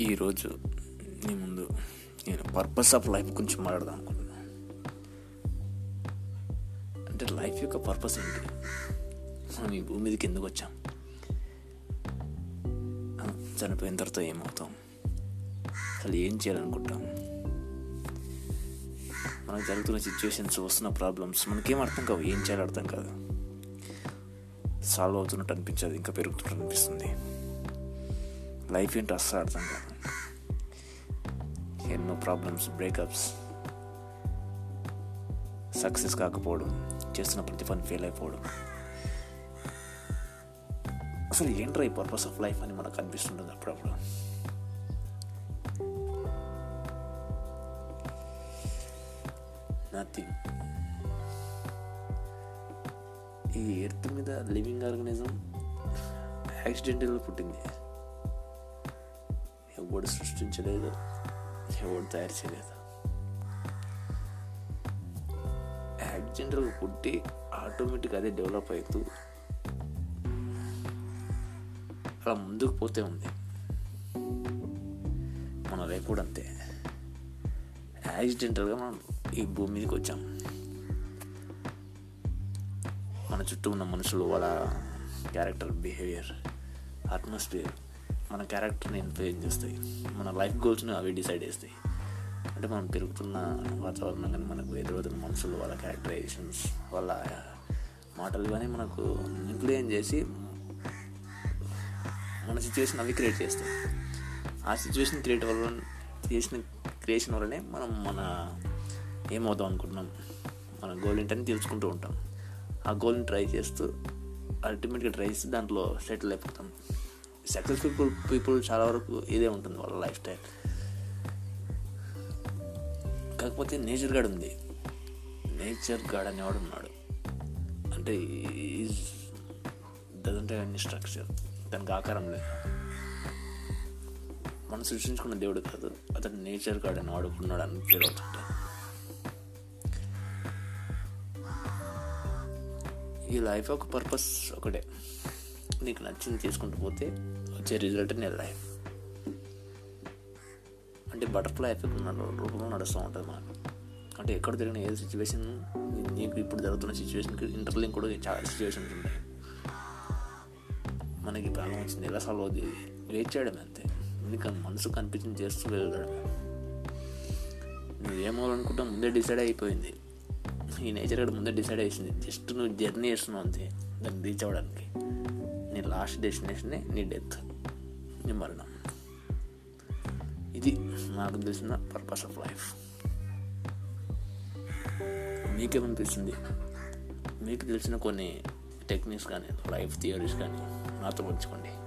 ఈరోజు మీ ముందు నేను పర్పస్ ఆఫ్ లైఫ్ గురించి మాట్లాడదాం అనుకుంటున్నాను అంటే లైఫ్ యొక్క పర్పస్ ఏంటి? మనం ఈ భూమి మీదకి ఎందుకు వచ్చాం? చనిపోయిన తర్వాత ఏమవుతాం? అసలు ఏం చేయాలనుకుంటాం? మనకు జరుగుతున్న సిచ్యువేషన్స్ వస్తున్న ప్రాబ్లమ్స్ మనకేం అర్థం కావు ఏం చేయాలో అర్థం కాదు. సాల్వ్ అవుతున్నట్టు అనిపించదు ఇంకా పెరుగుతున్నట్టు అనిపిస్తుంది. లైఫ్ ఏంటో అస్సలు అర్థం కాదు. ఎన్నో ప్రాబ్లమ్స్ బ్రేకప్స్ సక్సెస్ కాకపోవడం చేస్తున్న ప్రతి పని ఫెయిల్ అయిపోవడం. అసలు ఏంట్రా ఈ పర్పస్ ఆఫ్ లైఫ్ అని మనకు అనిపిస్తుంటుంది అప్పుడప్పుడు. నథింగ్ ఈ ఎర్త్ మీద లివింగ్ ఆర్గనిజం యాక్సిడెంటల్ పుట్టింది. ఎవడు సృష్టించలేదు. ఎవడు తయారు చేయలేదు. యాక్సిడెంటల్గా పుట్టి ఆటోమేటిక్గా అదే డెవలప్ అవుతూ అలా ముందుకు పోతే ఉంది. మన లైఫ్ కూడా అంతే. యాక్సిడెంటల్గా మనం ఈ భూమి మీదకి వచ్చాం. మన చుట్టూ ఉన్న మనుషులు వాళ్ళ క్యారెక్టర్ బిహేవియర్ అట్మాస్ఫియర్ మన క్యారెక్టర్ని ఇన్ఫ్లుయెన్స్ చేస్తాయి. మన లైఫ్ గోల్స్ని అవి డిసైడ్ చేస్తాయి. అంటే మనం పెరుగుతున్న వాతావరణం కానీ మనకు ఎదురవుతున్న మనుషులు వాళ్ళ క్యారెక్టరైజేషన్స్ వాళ్ళ మాటలు కానీ మనకు ఇన్ఫ్లుయెన్స్ చేసి మన సిచ్యువేషన్ అవి క్రియేట్ చేస్తాయి. ఆ సిచ్యువేషన్ క్రియేట్ వల్ల చేసిన క్రియేషన్ వల్లనే మనం మన ఏమవుదాం అనుకుంటున్నాం? మన గోల్ ఏంటని తెలుసుకుంటూ ఉంటాం. ఆ గోల్ని ట్రై చేస్తూ అల్టిమేట్గా ట్రై చేస్తూ దాంట్లో సెటిల్ అయిపోతాం. సక్సెస్ఫుల్ పీపుల్ చాలా వరకు ఇదే ఉంటుంది వాళ్ళ లైఫ్ స్టైల్ కాకపోతే నేచర్ గార్డ్ ఉంది. నేచర్ గార్డ్ అనేవాడు ఉన్నాడు. అంటే is doesn't have any structure దానికి ఆకారం లేదు. మనం సృష్టించుకున్న దేవుడు కాదు అతను నేచర్ గార్డ్ అని వాడుకున్నాడు అని పేరు అవుతుంట ఈ లైఫ్ ఒక పర్పస్ ఒకటే. నీకు నచ్చింది చేసుకుంటూ పోతే వచ్చే రిజల్ట్ నీ లైఫ్ అంటే బటర్ఫ్లై ఎఫెక్ట్ రూపంలో నడుస్తూ ఉంటుంది మనకు. అంటే ఎక్కడ జరిగిన ఏ సిచ్యువేషన్ నీకు ఇప్పుడు జరుగుతున్న సిచ్యువేషన్కి ఇంటర్లింక్ కూడా చాలా సిచ్యువేషన్స్ ఉంటాయి. మనకి ప్రాబ్లం వచ్చింది ఎలా సాల్వ్ అవుతుంది వెయిట్ చేయడం అంతే. నీకు మనసు కనిపించింది చేస్తూ వెళ్ళడం నువ్వు ఏమవ్వాలనుకుంటా ముందే డిసైడ్ అయిపోయింది. ఈ నేచర్ కూడా ముందే డిసైడ్ అయ్యింది జస్ట్ నువ్వు జర్నీ చేస్తున్నావు అంతే. దాన్ని రీచ్ అవ్వడానికి. నీ లాస్ట్ డెస్టినేషనే నీ డెత్ నీ మరణం. ఇది నాకు తెలిసిన పర్పస్ ఆఫ్ లైఫ్. మీకేమనిపిస్తుంది? మీకు తెలిసిన కొన్ని టెక్నిక్స్ కానీ లైఫ్ థియరీస్ కానీ నాతో పంచుకోండి.